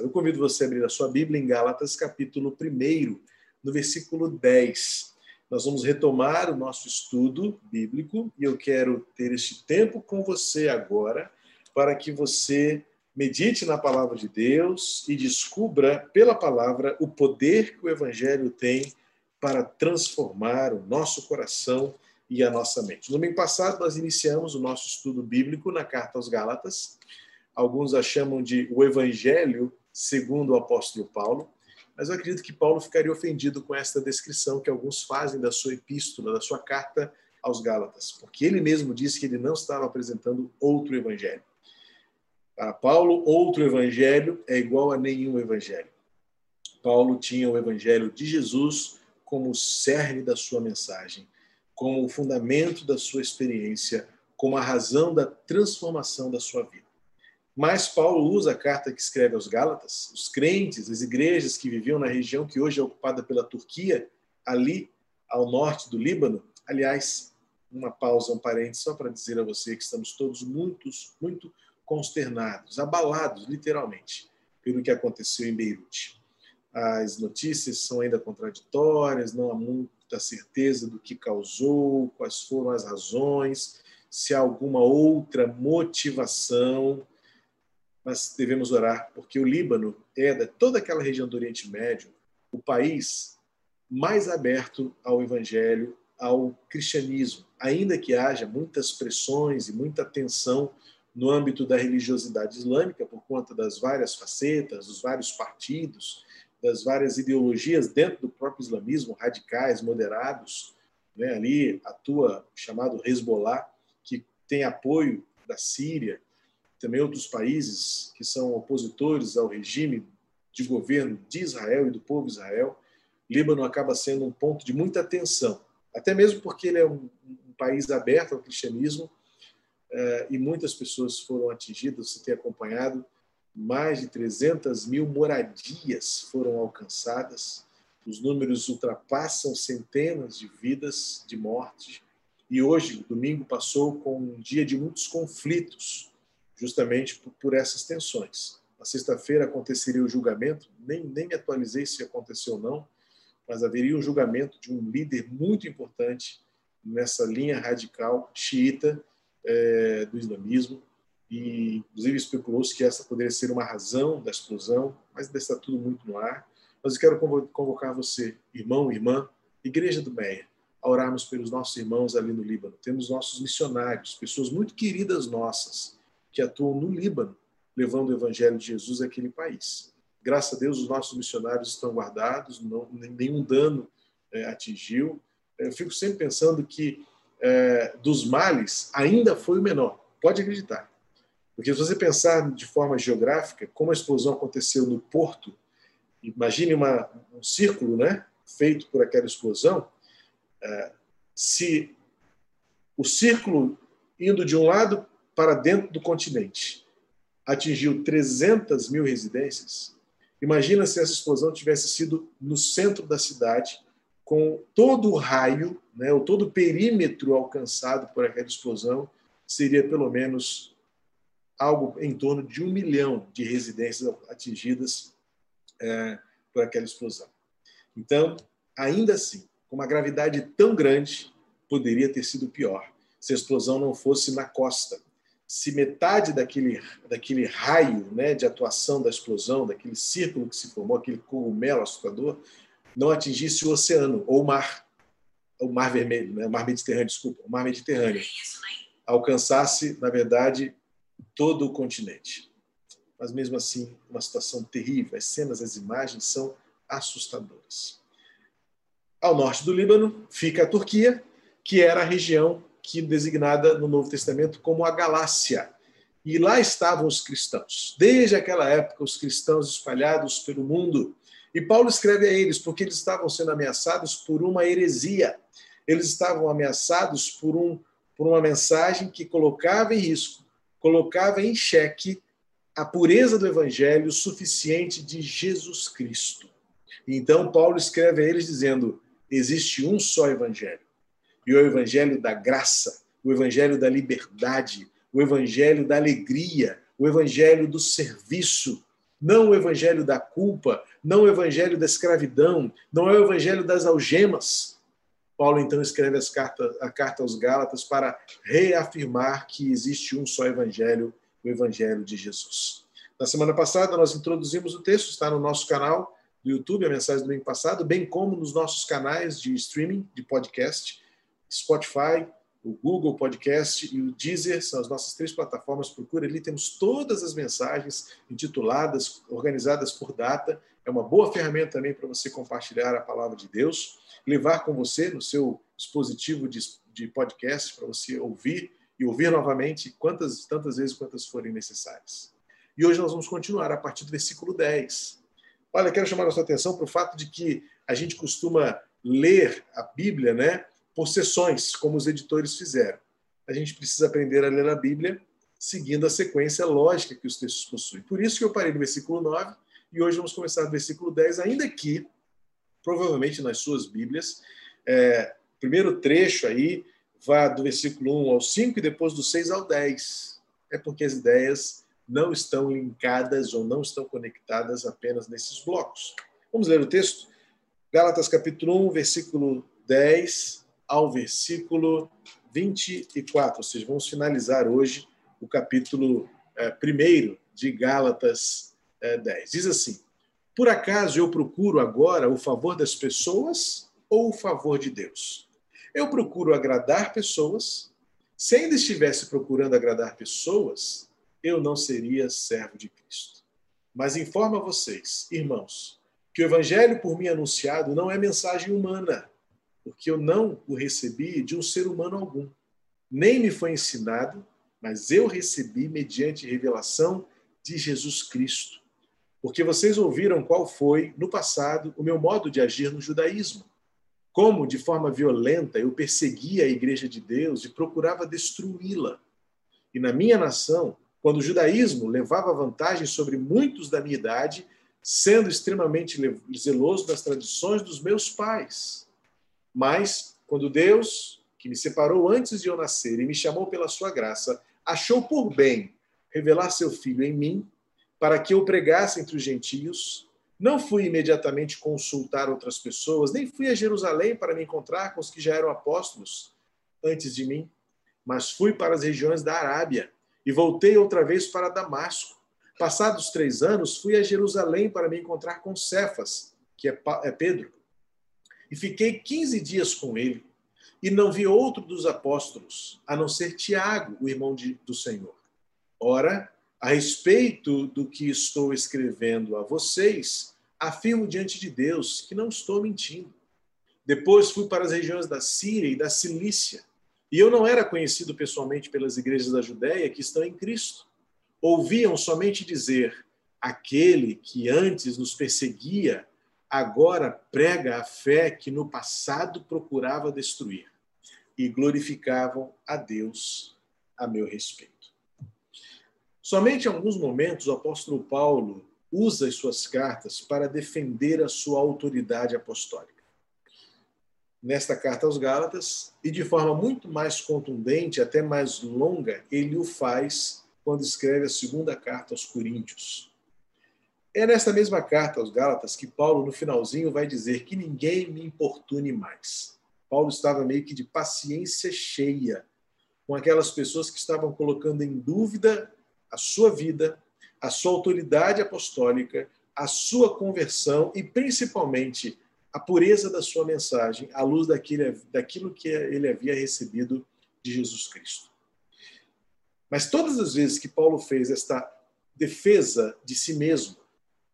Eu convido você a abrir a sua Bíblia em Gálatas, capítulo 1, no versículo 10. Nós vamos retomar o nosso estudo bíblico e eu quero ter este tempo com você agora para que você medite na palavra de Deus e descubra pela palavra o poder que o evangelho tem para transformar o nosso coração e a nossa mente. No domingo passado nós iniciamos o nosso estudo bíblico na carta aos Gálatas. Alguns a chamam de o evangelho segundo o apóstolo Paulo, mas eu acredito que Paulo ficaria ofendido com esta descrição que alguns fazem da sua epístola, da sua carta aos Gálatas, porque ele mesmo disse que ele não estava apresentando outro evangelho. Para Paulo, outro evangelho é igual a nenhum evangelho. Paulo tinha o evangelho de Jesus como cerne da sua mensagem, como o fundamento da sua experiência, como a razão da transformação da sua vida. Mas Paulo usa a carta que escreve aos Gálatas, os crentes, as igrejas que viviam na região que hoje é ocupada pela Turquia, ali ao norte do Líbano. Aliás, uma pausa, um parênteses, só para dizer a você que estamos todos muito, muito consternados, abalados, literalmente, pelo que aconteceu em Beirute. As notícias são ainda contraditórias, não há muita certeza do que causou, quais foram as razões, se há alguma outra motivação mas devemos orar, porque o Líbano é, de toda aquela região do Oriente Médio, o país mais aberto ao evangelho, ao cristianismo, ainda que haja muitas pressões e muita tensão no âmbito da religiosidade islâmica, por conta das várias facetas, dos vários partidos, das várias ideologias dentro do próprio islamismo, radicais, moderados. Né? Ali atua o chamado Hezbollah, que tem apoio da Síria, também outros países que são opositores ao regime de governo de Israel e do povo Israel, Líbano acaba sendo um ponto de muita atenção, até mesmo porque ele é um, um país aberto ao cristianismo eh, e muitas pessoas foram atingidas. Você tem acompanhado, mais de 300 mil moradias foram alcançadas, os números ultrapassam centenas de vidas de morte. E hoje, domingo, passou com um dia de muitos conflitos justamente por, por essas tensões. Na sexta-feira aconteceria o julgamento, nem, nem me atualizei se aconteceu ou não, mas haveria um julgamento de um líder muito importante nessa linha radical xiita é, do islamismo, e inclusive especulou-se que essa poderia ser uma razão da explosão, mas está tudo muito no ar. Mas eu quero convocar você, irmão, irmã, Igreja do Meia, a orarmos pelos nossos irmãos ali no Líbano. Temos nossos missionários, pessoas muito queridas nossas, que atuam no Líbano, levando o evangelho de Jesus àquele país. Graças a Deus, os nossos missionários estão guardados, não, nenhum dano é, atingiu. Eu fico sempre pensando que é, dos males ainda foi o menor. Pode acreditar. Porque se você pensar de forma geográfica, como a explosão aconteceu no porto, imagine uma, um círculo né, feito por aquela explosão, é, se o círculo indo de um lado para dentro do continente. Atingiu 300 mil residências. Imagina se essa explosão tivesse sido no centro da cidade, com todo o raio, né, ou todo o perímetro alcançado por aquela explosão, seria pelo menos algo em torno de um milhão de residências atingidas é, por aquela explosão. Então, ainda assim, com uma gravidade tão grande, poderia ter sido pior se a explosão não fosse na costa, se metade daquele, daquele raio né, de atuação da explosão, daquele círculo que se formou, aquele cogumelo assustador, não atingisse o oceano ou o mar, o mar vermelho, né, o mar Mediterrâneo, desculpa, o mar Mediterrâneo, alcançasse, na verdade, todo o continente. Mas mesmo assim, uma situação terrível. As cenas, as imagens são assustadoras. Ao norte do Líbano fica a Turquia, que era a região que designada no Novo Testamento como a Galácia. E lá estavam os cristãos. Desde aquela época, os cristãos espalhados pelo mundo. E Paulo escreve a eles porque eles estavam sendo ameaçados por uma heresia. Eles estavam ameaçados por, um, por uma mensagem que colocava em risco, colocava em xeque a pureza do evangelho suficiente de Jesus Cristo. Então, Paulo escreve a eles dizendo: existe um só evangelho e o evangelho da graça, o evangelho da liberdade, o evangelho da alegria, o evangelho do serviço. não o evangelho da culpa, não o evangelho da escravidão, não é o evangelho das algemas. Paulo então escreve cartas, a carta aos Gálatas para reafirmar que existe um só evangelho, o evangelho de Jesus. Na semana passada nós introduzimos o texto, está no nosso canal do YouTube, a mensagem do domingo passado, bem como nos nossos canais de streaming, de podcast, Spotify, o Google Podcast e o Deezer são as nossas três plataformas. Procura ali, temos todas as mensagens intituladas, organizadas por data. É uma boa ferramenta também para você compartilhar a palavra de Deus, levar com você no seu dispositivo de, de podcast para você ouvir e ouvir novamente quantas tantas vezes quantas forem necessárias. E hoje nós vamos continuar a partir do versículo 10. Olha, quero chamar a sua atenção para o fato de que a gente costuma ler a Bíblia, né? Por sessões, como os editores fizeram. A gente precisa aprender a ler a Bíblia seguindo a sequência lógica que os textos possuem. Por isso que eu parei no versículo 9 e hoje vamos começar no versículo 10, ainda que, provavelmente nas suas Bíblias, é, primeiro trecho aí vá do versículo 1 ao 5 e depois do 6 ao 10. É porque as ideias não estão linkadas ou não estão conectadas apenas nesses blocos. Vamos ler o texto? Gálatas capítulo 1, versículo 10 ao versículo 24, ou seja, vamos finalizar hoje o capítulo é, primeiro de Gálatas é, 10. Diz assim: Por acaso eu procuro agora o favor das pessoas ou o favor de Deus? Eu procuro agradar pessoas. Se ainda estivesse procurando agradar pessoas, eu não seria servo de Cristo. Mas informo a vocês, irmãos, que o evangelho por mim anunciado não é mensagem humana porque eu não o recebi de um ser humano algum. Nem me foi ensinado, mas eu recebi mediante revelação de Jesus Cristo. Porque vocês ouviram qual foi, no passado, o meu modo de agir no judaísmo. Como, de forma violenta, eu perseguia a igreja de Deus e procurava destruí-la. E na minha nação, quando o judaísmo levava vantagem sobre muitos da minha idade, sendo extremamente zeloso das tradições dos meus pais. Mas, quando Deus, que me separou antes de eu nascer e me chamou pela sua graça, achou por bem revelar seu filho em mim, para que eu pregasse entre os gentios, não fui imediatamente consultar outras pessoas, nem fui a Jerusalém para me encontrar com os que já eram apóstolos antes de mim, mas fui para as regiões da Arábia e voltei outra vez para Damasco. Passados três anos, fui a Jerusalém para me encontrar com Cefas, que é, é Pedro e fiquei 15 dias com ele, e não vi outro dos apóstolos, a não ser Tiago, o irmão de, do Senhor. Ora, a respeito do que estou escrevendo a vocês, afirmo diante de Deus que não estou mentindo. Depois fui para as regiões da Síria e da Cilícia, e eu não era conhecido pessoalmente pelas igrejas da Judéia que estão em Cristo. Ouviam somente dizer: aquele que antes nos perseguia agora prega a fé que no passado procurava destruir e glorificavam a Deus a meu respeito. Somente em alguns momentos o apóstolo Paulo usa as suas cartas para defender a sua autoridade apostólica. Nesta carta aos Gálatas, e de forma muito mais contundente, até mais longa, ele o faz quando escreve a segunda carta aos Coríntios. É nesta mesma carta aos Gálatas que Paulo, no finalzinho, vai dizer que ninguém me importune mais. Paulo estava meio que de paciência cheia com aquelas pessoas que estavam colocando em dúvida a sua vida, a sua autoridade apostólica, a sua conversão e, principalmente, a pureza da sua mensagem à luz daquilo, daquilo que ele havia recebido de Jesus Cristo. Mas todas as vezes que Paulo fez esta defesa de si mesmo,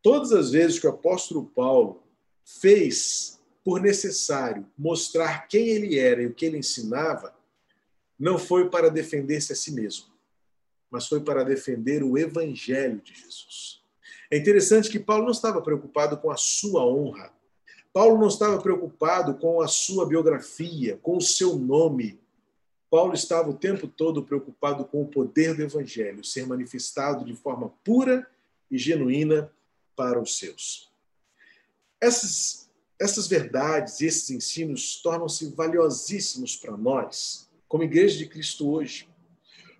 Todas as vezes que o apóstolo Paulo fez por necessário mostrar quem ele era e o que ele ensinava, não foi para defender-se a si mesmo, mas foi para defender o evangelho de Jesus. É interessante que Paulo não estava preocupado com a sua honra. Paulo não estava preocupado com a sua biografia, com o seu nome. Paulo estava o tempo todo preocupado com o poder do evangelho ser manifestado de forma pura e genuína para os seus. Essas, essas verdades e esses ensinos tornam-se valiosíssimos para nós, como Igreja de Cristo hoje,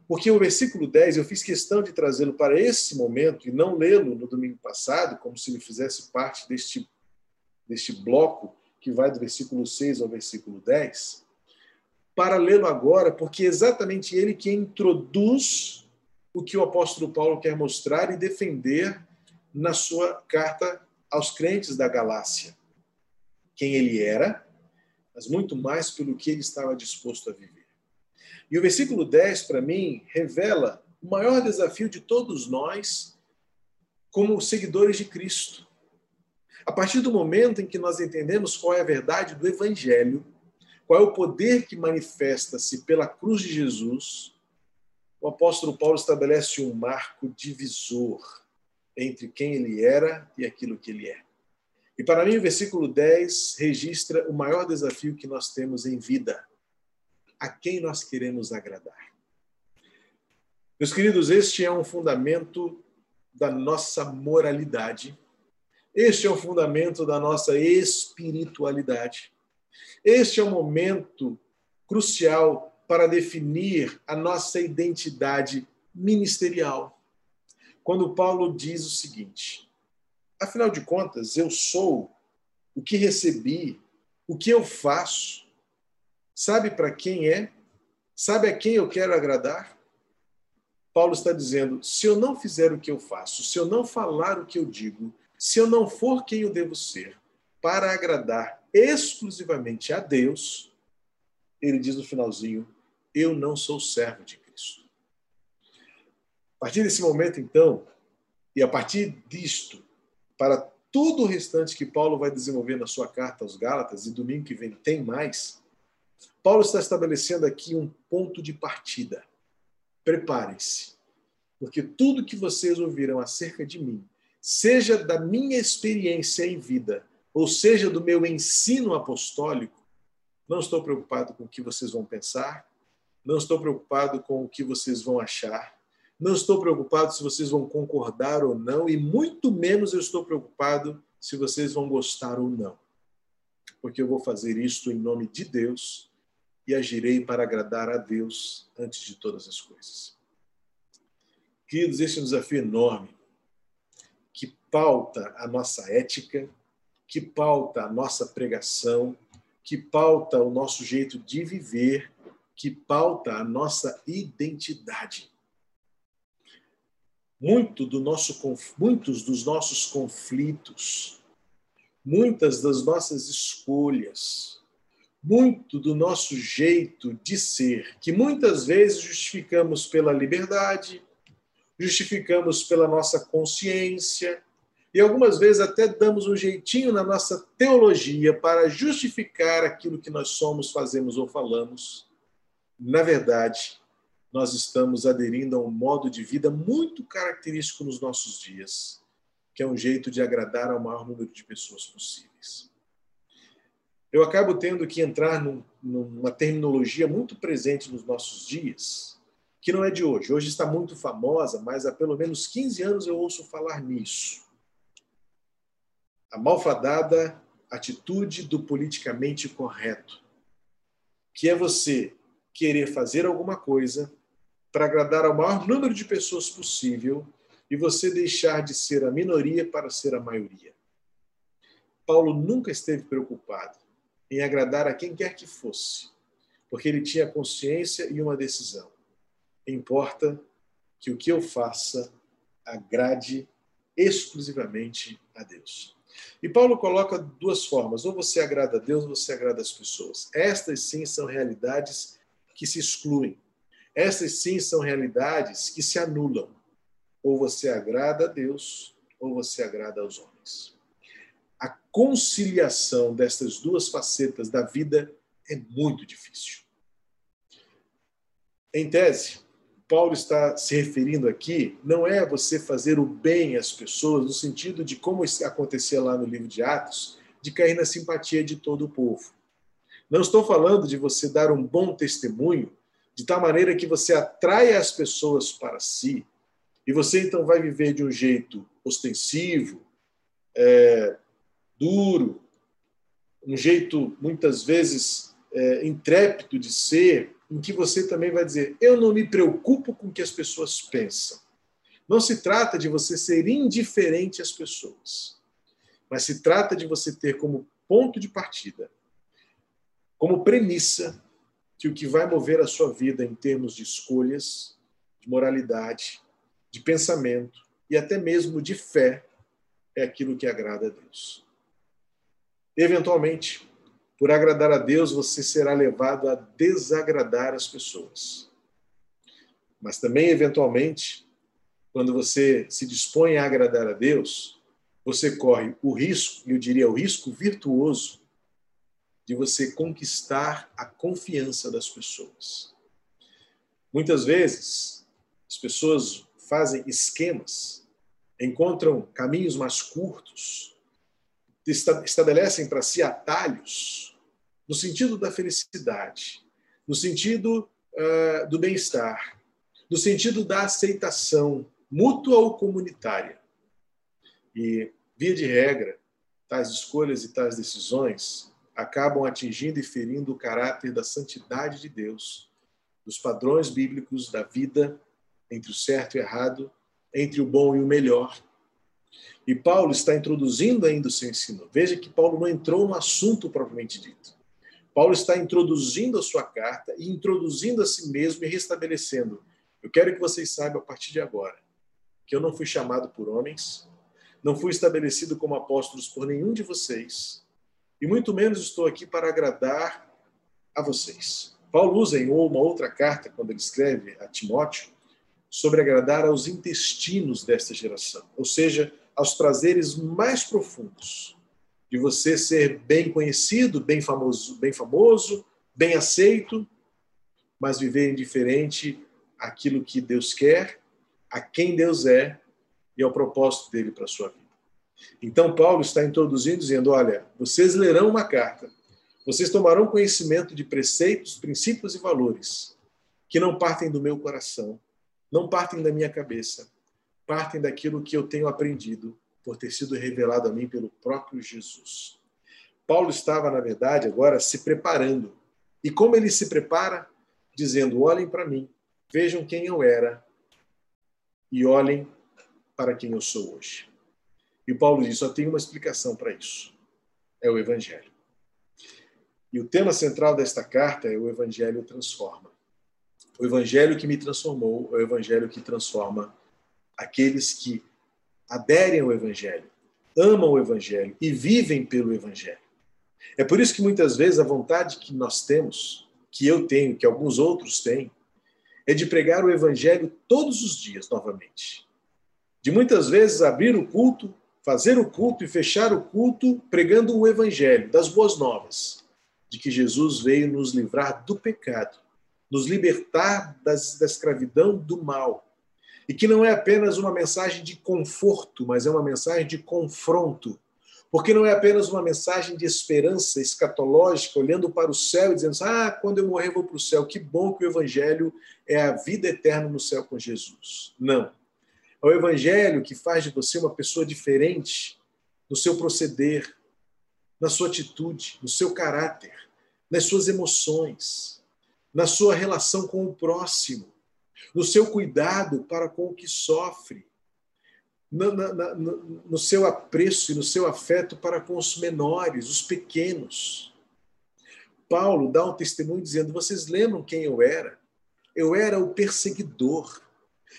Porque o versículo 10, eu fiz questão de trazê-lo para esse momento e não lê-lo no domingo passado, como se ele fizesse parte deste, deste bloco que vai do versículo 6 ao versículo 10, para lê-lo agora, porque é exatamente ele que introduz o que o apóstolo Paulo quer mostrar e defender na sua carta aos crentes da Galácia. Quem ele era, mas muito mais pelo que ele estava disposto a viver. E o versículo 10, para mim, revela o maior desafio de todos nós como seguidores de Cristo. A partir do momento em que nós entendemos qual é a verdade do Evangelho, qual é o poder que manifesta-se pela cruz de Jesus, o apóstolo Paulo estabelece um marco divisor entre quem ele era e aquilo que ele é. E para mim, o versículo 10 registra o maior desafio que nós temos em vida: a quem nós queremos agradar. Meus queridos, este é um fundamento da nossa moralidade, este é o fundamento da nossa espiritualidade. Este é o momento crucial para definir a nossa identidade ministerial. Quando Paulo diz o seguinte: afinal de contas, eu sou o que recebi, o que eu faço. Sabe para quem é? Sabe a quem eu quero agradar? Paulo está dizendo: se eu não fizer o que eu faço, se eu não falar o que eu digo, se eu não for quem eu devo ser, para agradar exclusivamente a Deus, ele diz no finalzinho: eu não sou servo de Cristo. Partir desse momento, então, e a partir disto, para tudo o restante que Paulo vai desenvolver na sua carta aos Gálatas, e domingo que vem tem mais, Paulo está estabelecendo aqui um ponto de partida. Preparem-se, porque tudo que vocês ouviram acerca de mim, seja da minha experiência em vida, ou seja do meu ensino apostólico, não estou preocupado com o que vocês vão pensar, não estou preocupado com o que vocês vão achar, não estou preocupado se vocês vão concordar ou não, e muito menos eu estou preocupado se vocês vão gostar ou não. Porque eu vou fazer isto em nome de Deus e agirei para agradar a Deus antes de todas as coisas. Queridos, este é um desafio enorme que pauta a nossa ética, que pauta a nossa pregação, que pauta o nosso jeito de viver, que pauta a nossa identidade. Muito do nosso, muitos dos nossos conflitos, muitas das nossas escolhas, muito do nosso jeito de ser, que muitas vezes justificamos pela liberdade, justificamos pela nossa consciência, e algumas vezes até damos um jeitinho na nossa teologia para justificar aquilo que nós somos, fazemos ou falamos. Na verdade, nós estamos aderindo a um modo de vida muito característico nos nossos dias, que é um jeito de agradar ao maior número de pessoas possíveis. Eu acabo tendo que entrar num, numa terminologia muito presente nos nossos dias, que não é de hoje. Hoje está muito famosa, mas há pelo menos 15 anos eu ouço falar nisso a malfadada atitude do politicamente correto, que é você querer fazer alguma coisa para agradar ao maior número de pessoas possível e você deixar de ser a minoria para ser a maioria. Paulo nunca esteve preocupado em agradar a quem quer que fosse, porque ele tinha consciência e uma decisão. Importa que o que eu faça agrade exclusivamente a Deus. E Paulo coloca duas formas: ou você agrada a Deus, ou você agrada as pessoas. Estas sim são realidades que se excluem. Estas sim são realidades que se anulam. Ou você agrada a Deus, ou você agrada aos homens. A conciliação destas duas facetas da vida é muito difícil. Em tese, Paulo está se referindo aqui não é você fazer o bem às pessoas, no sentido de como acontecia lá no livro de Atos, de cair na simpatia de todo o povo. Não estou falando de você dar um bom testemunho, de tal maneira que você atraia as pessoas para si, e você então vai viver de um jeito ostensivo, é, duro, um jeito muitas vezes é, intrépido de ser, em que você também vai dizer: Eu não me preocupo com o que as pessoas pensam. Não se trata de você ser indiferente às pessoas, mas se trata de você ter como ponto de partida, como premissa, que o que vai mover a sua vida em termos de escolhas, de moralidade, de pensamento e até mesmo de fé é aquilo que agrada a Deus. Eventualmente, por agradar a Deus, você será levado a desagradar as pessoas. Mas também, eventualmente, quando você se dispõe a agradar a Deus, você corre o risco, eu diria o risco virtuoso, de você conquistar a confiança das pessoas. Muitas vezes, as pessoas fazem esquemas, encontram caminhos mais curtos, estabelecem para si atalhos no sentido da felicidade, no sentido uh, do bem-estar, no sentido da aceitação mútua ou comunitária. E, via de regra, tais escolhas e tais decisões acabam atingindo e ferindo o caráter da santidade de Deus, dos padrões bíblicos da vida entre o certo e o errado, entre o bom e o melhor. E Paulo está introduzindo ainda o seu ensino. Veja que Paulo não entrou no assunto propriamente dito. Paulo está introduzindo a sua carta e introduzindo a si mesmo e restabelecendo. Eu quero que vocês saibam a partir de agora que eu não fui chamado por homens, não fui estabelecido como apóstolos por nenhum de vocês, e muito menos estou aqui para agradar a vocês. Paulo usa em uma outra carta, quando ele escreve a Timóteo, sobre agradar aos intestinos desta geração, ou seja, aos prazeres mais profundos de você ser bem conhecido, bem famoso, bem famoso, bem aceito, mas viver indiferente àquilo que Deus quer, a quem Deus é e ao propósito dele para a sua vida. Então Paulo está introduzindo dizendo, olha, vocês lerão uma carta, vocês tomarão conhecimento de preceitos, princípios e valores que não partem do meu coração, não partem da minha cabeça, partem daquilo que eu tenho aprendido por ter sido revelado a mim pelo próprio Jesus. Paulo estava, na verdade, agora se preparando. E como ele se prepara? Dizendo: olhem para mim, vejam quem eu era e olhem para quem eu sou hoje. E Paulo diz: só tem uma explicação para isso: é o Evangelho. E o tema central desta carta é o Evangelho transforma. O evangelho que me transformou é o evangelho que transforma aqueles que aderem ao evangelho, amam o evangelho e vivem pelo evangelho. É por isso que muitas vezes a vontade que nós temos, que eu tenho, que alguns outros têm, é de pregar o evangelho todos os dias novamente. De muitas vezes abrir o culto, fazer o culto e fechar o culto pregando o evangelho das boas novas, de que Jesus veio nos livrar do pecado nos libertar das, da escravidão do mal. E que não é apenas uma mensagem de conforto, mas é uma mensagem de confronto. Porque não é apenas uma mensagem de esperança escatológica, olhando para o céu e dizendo: assim, Ah, quando eu morrer, vou para o céu. Que bom que o Evangelho é a vida eterna no céu com Jesus. Não. É o Evangelho que faz de você uma pessoa diferente no seu proceder, na sua atitude, no seu caráter, nas suas emoções na sua relação com o próximo, no seu cuidado para com o que sofre, no, no, no, no seu apreço e no seu afeto para com os menores, os pequenos. Paulo dá um testemunho dizendo: Vocês lembram quem eu era? Eu era o perseguidor.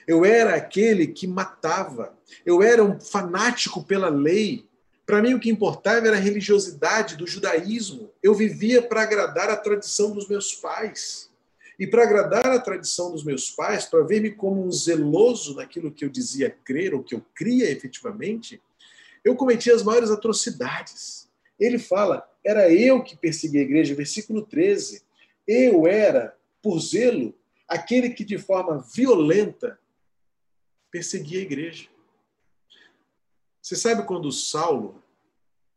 Eu era aquele que matava. Eu era um fanático pela lei. Para mim, o que importava era a religiosidade do judaísmo. Eu vivia para agradar a tradição dos meus pais. E para agradar a tradição dos meus pais, para ver-me como um zeloso naquilo que eu dizia crer, ou que eu cria efetivamente, eu cometia as maiores atrocidades. Ele fala: era eu que persegui a igreja, versículo 13. Eu era, por zelo, aquele que de forma violenta perseguia a igreja. Você sabe quando Saulo,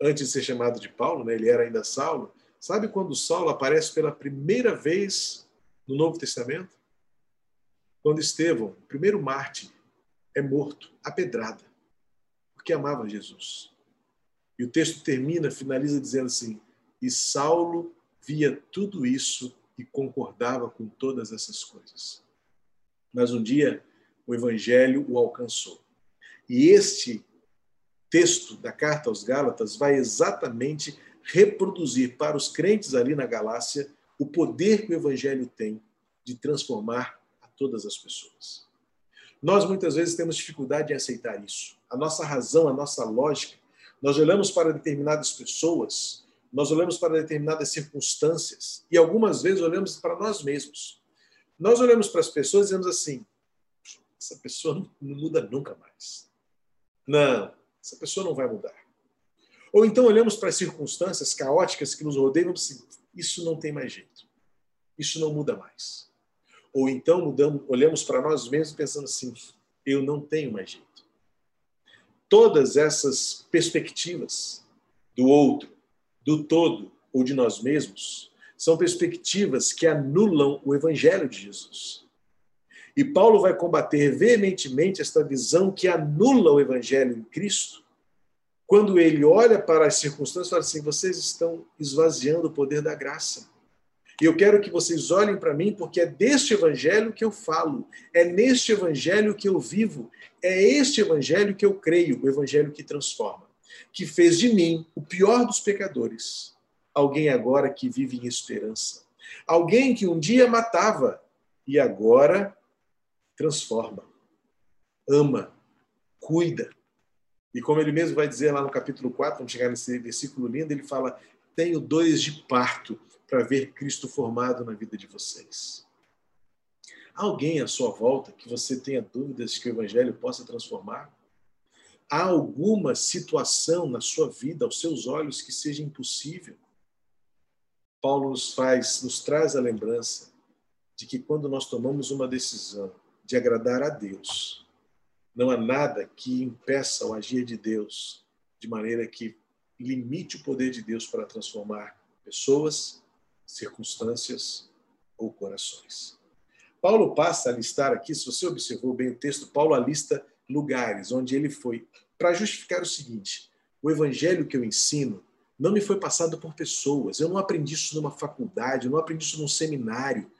antes de ser chamado de Paulo, né, ele era ainda Saulo, sabe quando Saulo aparece pela primeira vez no Novo Testamento? Quando Estevão, o primeiro mártir, é morto, apedrada, porque amava Jesus. E o texto termina, finaliza dizendo assim: E Saulo via tudo isso e concordava com todas essas coisas. Mas um dia o evangelho o alcançou. E este texto da carta aos Gálatas vai exatamente reproduzir para os crentes ali na Galácia o poder que o evangelho tem de transformar a todas as pessoas. Nós muitas vezes temos dificuldade em aceitar isso. A nossa razão, a nossa lógica, nós olhamos para determinadas pessoas, nós olhamos para determinadas circunstâncias e algumas vezes olhamos para nós mesmos. Nós olhamos para as pessoas e dizemos assim: essa pessoa não muda nunca mais. Não, essa pessoa não vai mudar. Ou então olhamos para as circunstâncias caóticas que nos rodeiam e assim, isso não tem mais jeito. Isso não muda mais. Ou então mudamos, olhamos para nós mesmos pensando assim, eu não tenho mais jeito. Todas essas perspectivas do outro, do todo ou de nós mesmos são perspectivas que anulam o evangelho de Jesus. E Paulo vai combater veementemente esta visão que anula o evangelho em Cristo, quando ele olha para as circunstâncias e fala assim: vocês estão esvaziando o poder da graça. E eu quero que vocês olhem para mim, porque é deste evangelho que eu falo, é neste evangelho que eu vivo, é este evangelho que eu creio, o evangelho que transforma, que fez de mim, o pior dos pecadores, alguém agora que vive em esperança. Alguém que um dia matava e agora transforma, ama, cuida. E como ele mesmo vai dizer lá no capítulo 4, vamos chegar nesse versículo lindo, ele fala: Tenho dores de parto para ver Cristo formado na vida de vocês. Alguém à sua volta que você tenha dúvidas que o Evangelho possa transformar? Há alguma situação na sua vida, aos seus olhos, que seja impossível? Paulo nos faz, nos traz a lembrança de que quando nós tomamos uma decisão de agradar a Deus. Não há nada que impeça o agir de Deus de maneira que limite o poder de Deus para transformar pessoas, circunstâncias ou corações. Paulo passa a listar aqui, se você observou bem o texto, Paulo alista lugares onde ele foi para justificar o seguinte: o evangelho que eu ensino não me foi passado por pessoas. Eu não aprendi isso numa faculdade, eu não aprendi isso num seminário.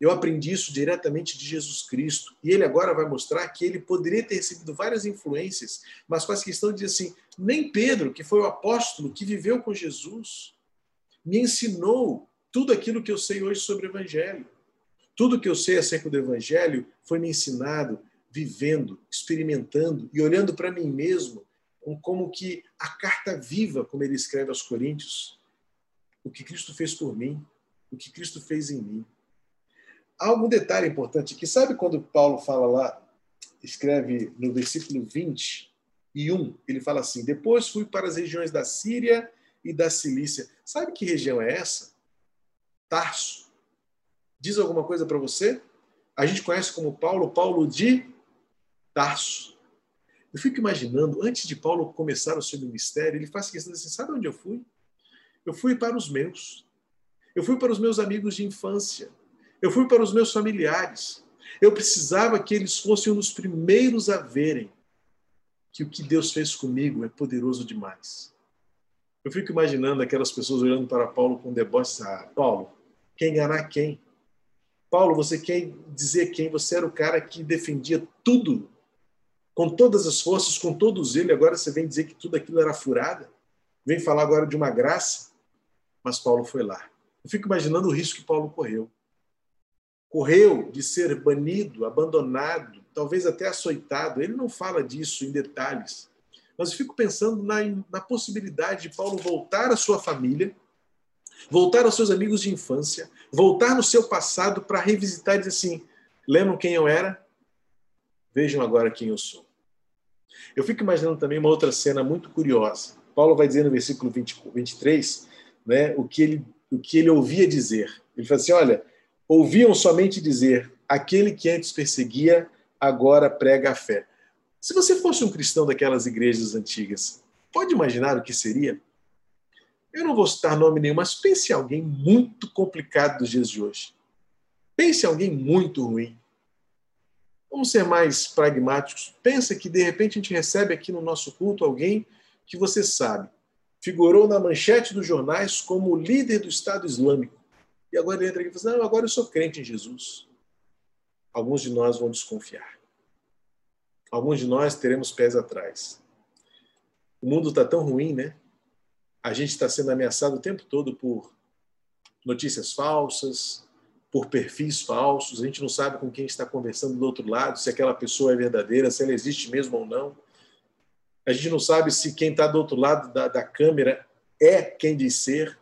Eu aprendi isso diretamente de Jesus Cristo. E ele agora vai mostrar que ele poderia ter recebido várias influências, mas faz questão de dizer assim: nem Pedro, que foi o apóstolo que viveu com Jesus, me ensinou tudo aquilo que eu sei hoje sobre o Evangelho. Tudo que eu sei acerca do Evangelho foi me ensinado vivendo, experimentando e olhando para mim mesmo como que a carta viva, como ele escreve aos Coríntios, o que Cristo fez por mim, o que Cristo fez em mim há algum detalhe importante aqui. Sabe quando Paulo fala lá, escreve no versículo 20 e 1, ele fala assim: Depois fui para as regiões da Síria e da Cilícia. Sabe que região é essa? Tarso. Diz alguma coisa para você? A gente conhece como Paulo, Paulo de Tarso. Eu fico imaginando, antes de Paulo começar o seu ministério, ele faz questão de assim: sabe onde eu fui? Eu fui para os meus. Eu fui para os meus amigos de infância. Eu fui para os meus familiares. Eu precisava que eles fossem os primeiros a verem que o que Deus fez comigo é poderoso demais. Eu fico imaginando aquelas pessoas olhando para Paulo com deboche. Ah, Paulo, quer enganar quem? Paulo, você quer dizer quem? Você era o cara que defendia tudo, com todas as forças, com todo o zelo, agora você vem dizer que tudo aquilo era furada? Vem falar agora de uma graça? Mas Paulo foi lá. Eu fico imaginando o risco que Paulo correu correu de ser banido, abandonado, talvez até açoitado. Ele não fala disso em detalhes. Mas eu fico pensando na, na possibilidade de Paulo voltar à sua família, voltar aos seus amigos de infância, voltar no seu passado para revisitar e dizer assim: lembram quem eu era? Vejam agora quem eu sou. Eu fico imaginando também uma outra cena muito curiosa. Paulo vai dizer no versículo 20, 23 né, o, que ele, o que ele ouvia dizer. Ele fala assim: olha, ouviam somente dizer: aquele que antes perseguia, agora prega a fé. Se você fosse um cristão daquelas igrejas antigas, pode imaginar o que seria? Eu não vou citar nome nenhum, mas pense em alguém muito complicado dos dias de hoje. Pense em alguém muito ruim. Vamos ser mais pragmáticos. Pensa que de repente a gente recebe aqui no nosso culto alguém que você sabe figurou na manchete dos jornais como líder do Estado Islâmico E agora ele entra aqui e fala assim, não, agora eu sou crente em Jesus. Alguns de nós vão desconfiar. Alguns de nós teremos pés atrás. O mundo está tão ruim, né? A gente está sendo ameaçado o tempo todo por notícias falsas, por perfis falsos. A gente não sabe com quem está conversando do outro lado, se aquela pessoa é verdadeira, se ela existe mesmo ou não. A gente não sabe se quem está do outro lado da, da câmera é quem diz ser.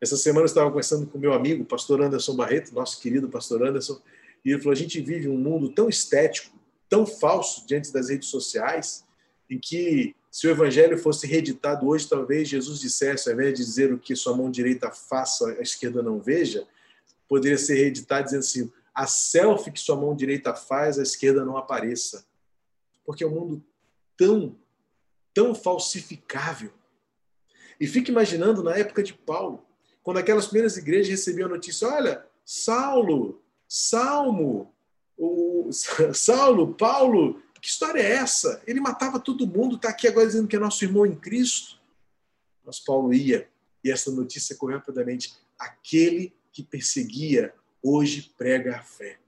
Essa semana eu estava conversando com meu amigo, pastor Anderson Barreto, nosso querido pastor Anderson, e ele falou: a gente vive um mundo tão estético, tão falso diante das redes sociais, em que se o evangelho fosse reeditado hoje, talvez Jesus dissesse, ao invés de dizer o que sua mão direita faça, a esquerda não veja, poderia ser reeditado dizendo assim: a selfie que sua mão direita faz, a esquerda não apareça. Porque é um mundo tão, tão falsificável. E fique imaginando na época de Paulo, quando aquelas primeiras igrejas recebiam a notícia: olha, Saulo, Salmo, o Saulo, Paulo que história é essa? Ele matava todo mundo, está aqui agora dizendo que é nosso irmão em Cristo. Mas Paulo ia, e essa notícia correu rapidamente. Aquele que perseguia, hoje prega a fé.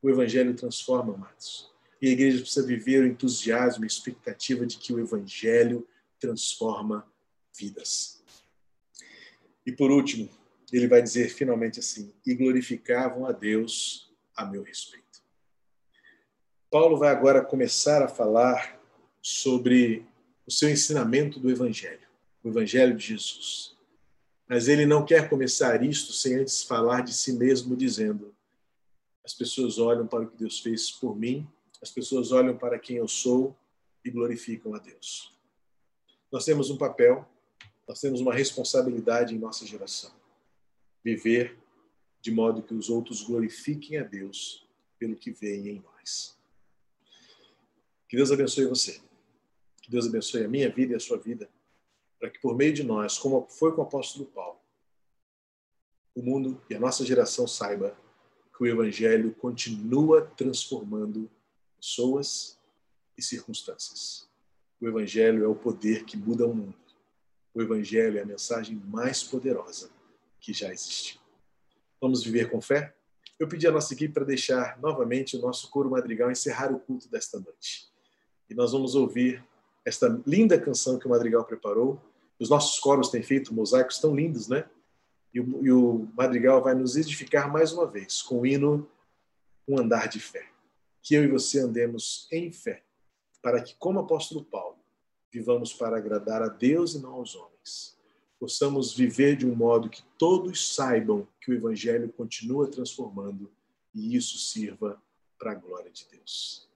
O Evangelho transforma, amados. E a igreja precisa viver o entusiasmo e expectativa de que o Evangelho transforma vidas. E por último, ele vai dizer finalmente assim: e glorificavam a Deus a meu respeito. Paulo vai agora começar a falar sobre o seu ensinamento do Evangelho, o Evangelho de Jesus. Mas ele não quer começar isto sem antes falar de si mesmo, dizendo: as pessoas olham para o que Deus fez por mim, as pessoas olham para quem eu sou e glorificam a Deus. Nós temos um papel, nós temos uma responsabilidade em nossa geração: viver de modo que os outros glorifiquem a Deus pelo que veem em nós. Que Deus abençoe você. Que Deus abençoe a minha vida e a sua vida, para que por meio de nós, como foi com o apóstolo Paulo, o mundo e a nossa geração saiba que o evangelho continua transformando pessoas e circunstâncias. O evangelho é o poder que muda o mundo. O evangelho é a mensagem mais poderosa que já existiu. Vamos viver com fé? Eu pedi à nossa equipe para deixar novamente o nosso coro madrigal encerrar o culto desta noite e nós vamos ouvir esta linda canção que o Madrigal preparou. Os nossos coros têm feito mosaicos tão lindos, né? E o, e o Madrigal vai nos edificar mais uma vez com o hino Um Andar de Fé. Que eu e você andemos em fé, para que, como apóstolo Paulo, vivamos para agradar a Deus e não aos homens. Possamos viver de um modo que todos saibam que o Evangelho continua transformando e isso sirva para a glória de Deus.